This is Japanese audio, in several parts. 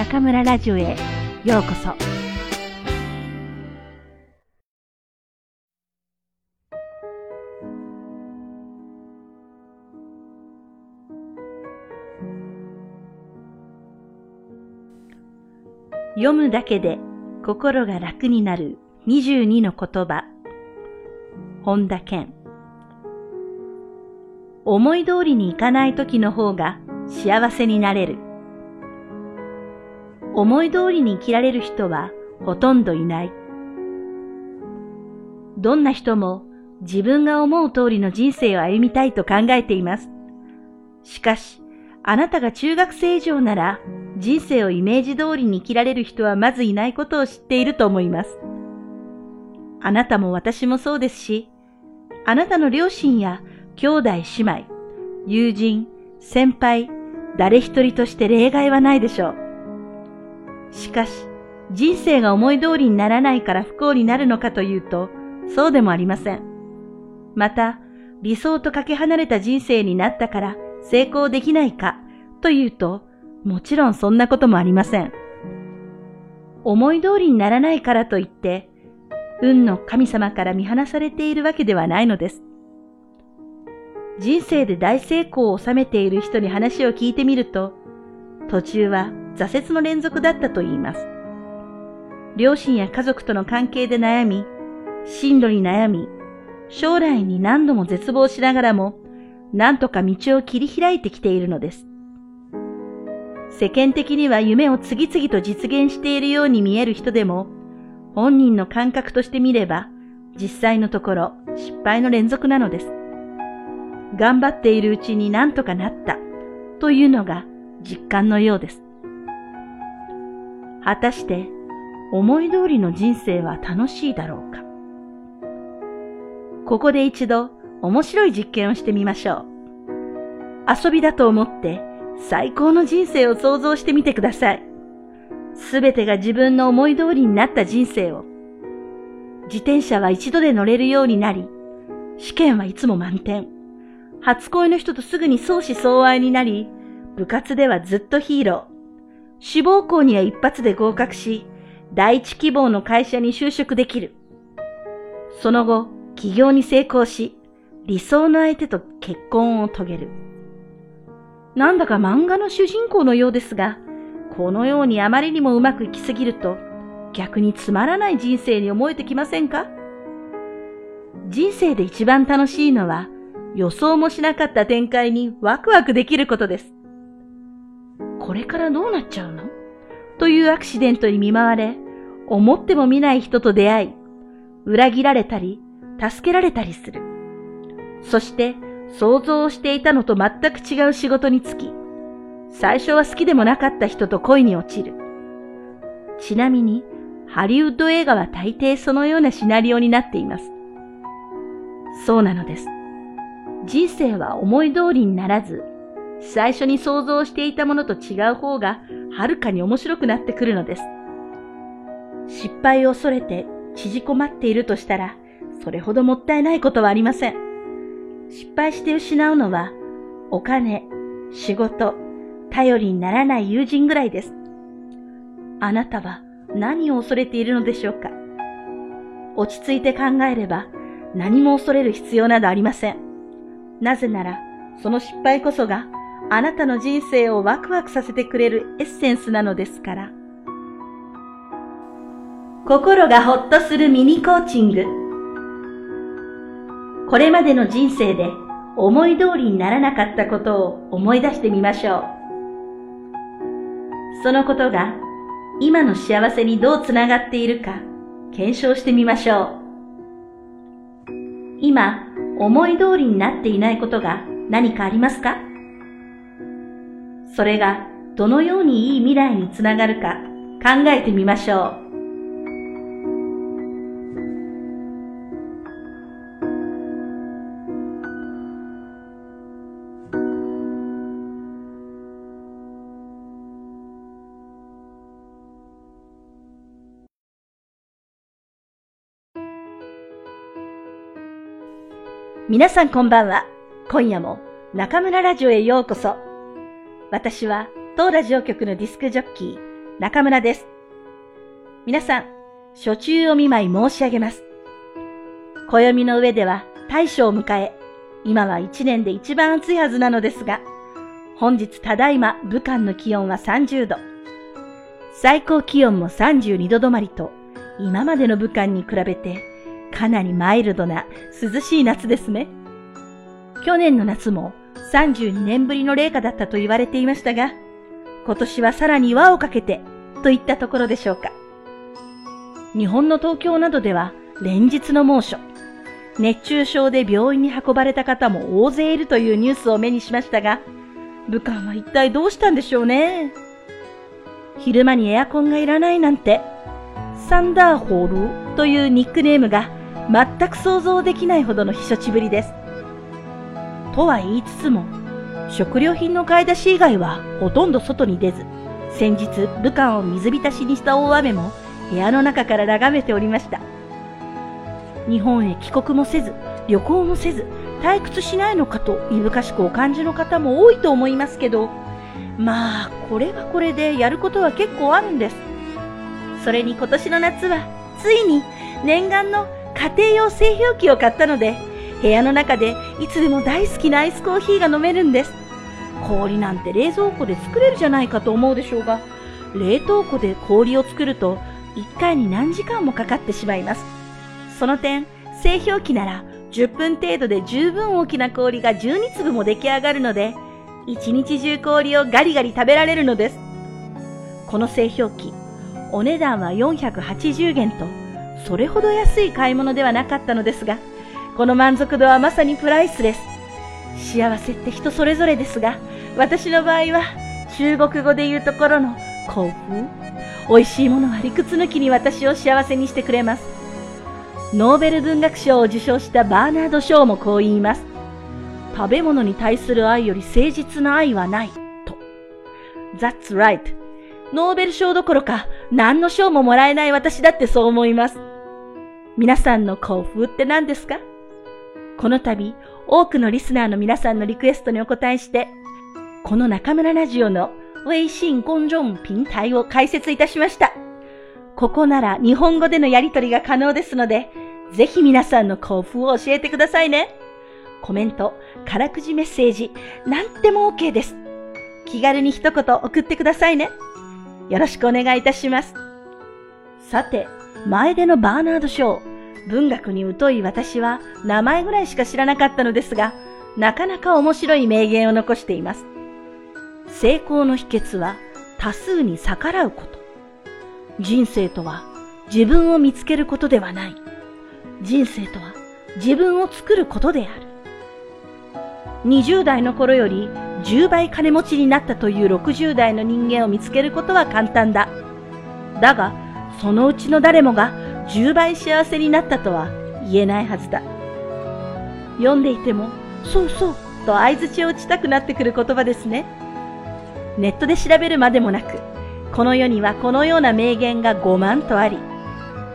中村ラジオへようこそ。読むだけで心が楽になる22の言葉。本田健。思い通りにいかない時の方が幸せになれる。思い通りに生きられる人はほとんどいない。どんな人も自分が思う通りの人生を歩みたいと考えています。しかし、あなたが中学生以上なら人生をイメージ通りに生きられる人はまずいないことを知っていると思います。あなたも私もそうですし、あなたの両親や兄弟姉妹、友人、先輩、誰一人として例外はないでしょう。しかし、人生が思い通りにならないから不幸になるのかというと、そうでもありません。また、理想とかけ離れた人生になったから成功できないかというと、もちろんそんなこともありません。思い通りにならないからといって、運の神様から見放されているわけではないのです。人生で大成功を収めている人に話を聞いてみると、途中は挫折の連続だったと言います。両親や家族との関係で悩み、進路に悩み、将来に何度も絶望しながらも、何とか道を切り開いてきているのです。世間的には夢を次々と実現しているように見える人でも、本人の感覚として見れば、実際のところ失敗の連続なのです。頑張っているうちに何とかなったというのが実感のようです。果たして思い通りの人生は楽しいだろうか？ここで一度面白い実験をしてみましょう。遊びだと思って最高の人生を想像してみてください。すべてが自分の思い通りになった人生を。自転車は一度で乗れるようになり、試験はいつも満点。初恋の人とすぐに相思相愛になり、部活ではずっとヒーロー。志望校には一発で合格し、第一希望の会社に就職できる。その後、起業に成功し、理想の相手と結婚を遂げる。なんだか漫画の主人公のようですが、このようにあまりにもうまくいきすぎると、逆につまらない人生に思えてきませんか？人生で一番楽しいのは、予想もしなかった展開にワクワクできることです。これからどうなっちゃうの？というアクシデントに見舞われ、思ってもみない人と出会い、裏切られたり、助けられたりする。そして、想像をしていたのと全く違う仕事に就き、最初は好きでもなかった人と恋に落ちる。ちなみに、ハリウッド映画は大抵そのようなシナリオになっています。そうなのです。人生は思い通りにならず、最初に想像していたものと違う方がはるかに面白くなってくるのです。失敗を恐れて縮こまっているとしたら、それほどもったいないことはありません。失敗して失うのは、お金、仕事、頼りにならない友人ぐらいです。あなたは何を恐れているのでしょうか落ち着いて考えれば何も恐れる必要などありません。なぜなら、その失敗こそがあなたの人生をワクワクさせてくれるエッセンスなのですから。心がほっとするミニコーチング。これまでの人生で思い通りにならなかったことを思い出してみましょう。そのことが今の幸せにどうつながっているか検証してみましょう。今、思い通りになっていないことが何かありますか？それがどのようにいい未来につながるか考えてみましょう。皆さんこんばんは。今夜も中村ラジオへようこそ。私は当ラジオ局のディスクジョッキー、中村です。皆さん、初中お見舞い申し上げます。暦の上では大暑を迎え、今は一年で一番暑いはずなのですが、本日ただいま武漢の気温は30度。最高気温も32度止まりと、今までの武漢に比べてかなりマイルドな涼しい夏ですね。去年の夏も32年ぶりの冷夏だったと言われていましたが、今年はさらに輪をかけてといったところでしょうか。日本の東京などでは連日の猛暑、熱中症で病院に運ばれた方も大勢いるというニュースを目にしましたが、武漢は一体どうしたんでしょうね。昼間にエアコンがいらないなんて、サンダーホールというニックネームが全く想像できないほどの避暑地ぶりです。とは言いつつも、食料品の買い出し以外はほとんど外に出ず、先日武漢を水浸しにした大雨も部屋の中から眺めておりました。日本へ帰国もせず、旅行もせず、退屈しないのかといぶかしくお感じの方も多いと思いますけど、まあ、これはこれでやることは結構あるんです。それに今年の夏は、ついに念願の家庭用製氷機を買ったので、部屋の中でいつでも大好きなアイスコーヒーが飲めるんです。氷なんて冷蔵庫で作れるじゃないかと思うでしょうが、冷凍庫で氷を作ると1回に何時間もかかってしまいます。その点、製氷機なら10分程度で十分大きな氷が12粒も出来上がるので、一日中氷をガリガリ食べられるのです。この製氷機、お値段は480元と、それほど安い買い物ではなかったのですが、この満足度はまさにプライスレス。幸せって人それぞれですが、私の場合は中国語で言うところの幸福。美味しいものは理屈抜きに私を幸せにしてくれます。ノーベル文学賞を受賞したバーナード・ショーもこう言います。食べ物に対する愛より誠実な愛はない。と。That's right. ノーベル賞どころか何の賞ももらえない私だってそう思います。皆さんの幸福って何ですか？この度、多くのリスナーの皆さんのリクエストにお答えして、この中村ラジオの微信公众平台を開設いたしました。ここなら日本語でのやりとりが可能ですので、ぜひ皆さんの幸福を教えてくださいね。コメント、からくじメッセージ、なんでも OK です。気軽に一言送ってくださいね。よろしくお願いいたします。さて、前でのバーナード・ショー。文学に疎い私は名前ぐらいしか知らなかったのですが、なかなか面白い名言を残しています。成功の秘訣は多数に逆らうこと。人生とは自分を見つけることではない。人生とは自分を作ることである。20代の頃より10倍金持ちになったという60代の人間を見つけることは簡単だ。だが、そのうちの誰もが10倍幸せになったとは言えないはずだ。読んでいても、そうそうと相槌を打ちたくなってくる言葉ですね。ネットで調べるまでもなく、この世にはこのような名言が5万とあり、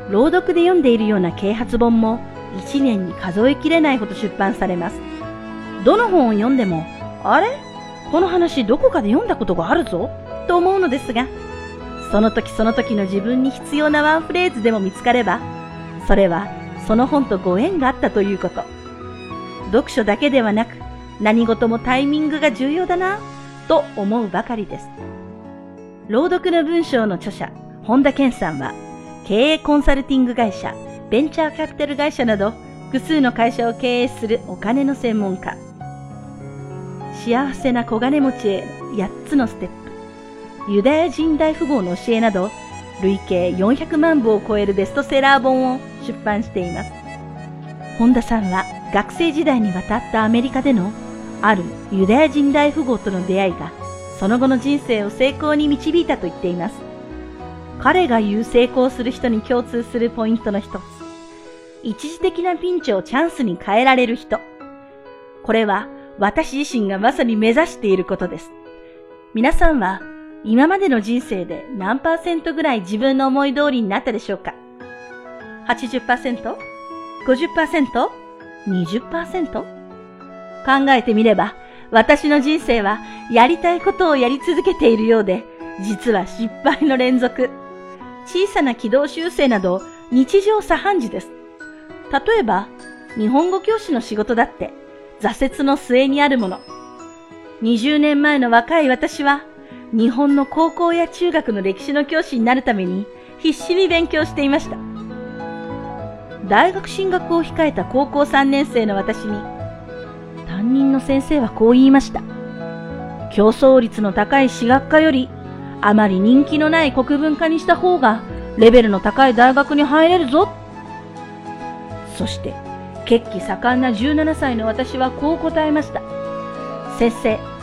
朗読で読んでいるような啓発本も1年に数えきれないほど出版されます。どの本を読んでも、あれ？この話どこかで読んだことがあるぞ？と思うのですが、その時その時の自分に必要なワンフレーズでも見つかれば、それはその本とご縁があったということ。読書だけではなく、何事もタイミングが重要だな、と思うばかりです。朗読の文章の著者、本田健さんは、経営コンサルティング会社、ベンチャーキャピタル会社など、複数の会社を経営するお金の専門家。幸せな小金持ちへ8つのステップ。ユダヤ人大富豪の教えなど、累計400万部を超えるベストセラー本を出版しています。本田さんは学生時代に渡ったアメリカでのあるユダヤ人大富豪との出会いが、その後の人生を成功に導いたと言っています。彼が言う成功する人に共通するポイントの一つ。一時的なピンチをチャンスに変えられる人。これは私自身がまさに目指していることです。皆さんは今までの人生で何パーセントぐらい自分の思い通りになったでしょうか ?80%?50%?20%? 考えてみれば、私の人生はやりたいことをやり続けているようで、実は失敗の連続。小さな軌道修正など日常茶飯事です。例えば、日本語教師の仕事だって挫折の末にあるもの。20年前の若い私は、日本の高校や中学の歴史の教師になるために必死に勉強していました。大学進学を控えた高校3年生の私に、担任の先生はこう言いました。競争率の高い私学科より、あまり人気のない国文科にした方が、レベルの高い大学に入れるぞ。そして、血気盛んな17歳の私はこう答えました。先生、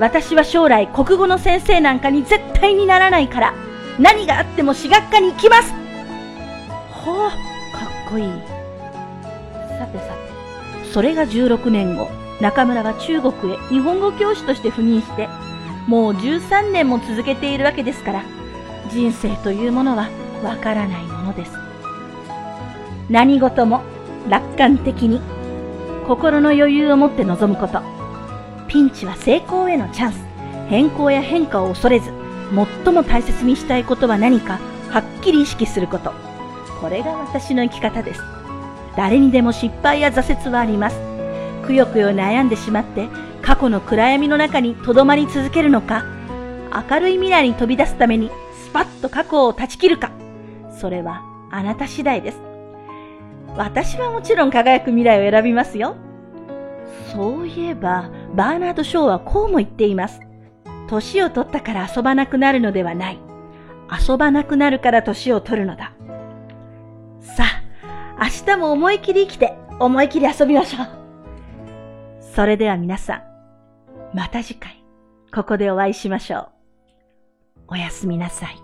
私は将来国語の先生なんかに絶対にならないから、何があっても私学科に行きます。ほう、かっこいい。さてさて、それが16年後、中村は中国へ日本語教師として赴任して、もう13年も続けているわけですから、人生というものはわからないものです。何事も楽観的に。心の余裕を持って臨むこと。ピンチは成功へのチャンス。変更や変化を恐れず、最も大切にしたいことは何かはっきり意識すること。これが私の生き方です。誰にでも失敗や挫折はあります。くよくよ悩んでしまって過去の暗闇の中に留まり続けるのか、明るい未来に飛び出すためにスパッと過去を断ち切るか、それはあなた次第です。私はもちろん輝く未来を選びますよ。そういえば、バーナード・ショーはこうも言っています。年を取ったから遊ばなくなるのではない。遊ばなくなるから年を取るのだ。さあ、明日も思い切り生きて、思い切り遊びましょう。それでは皆さん、また次回、ここでお会いしましょう。おやすみなさい。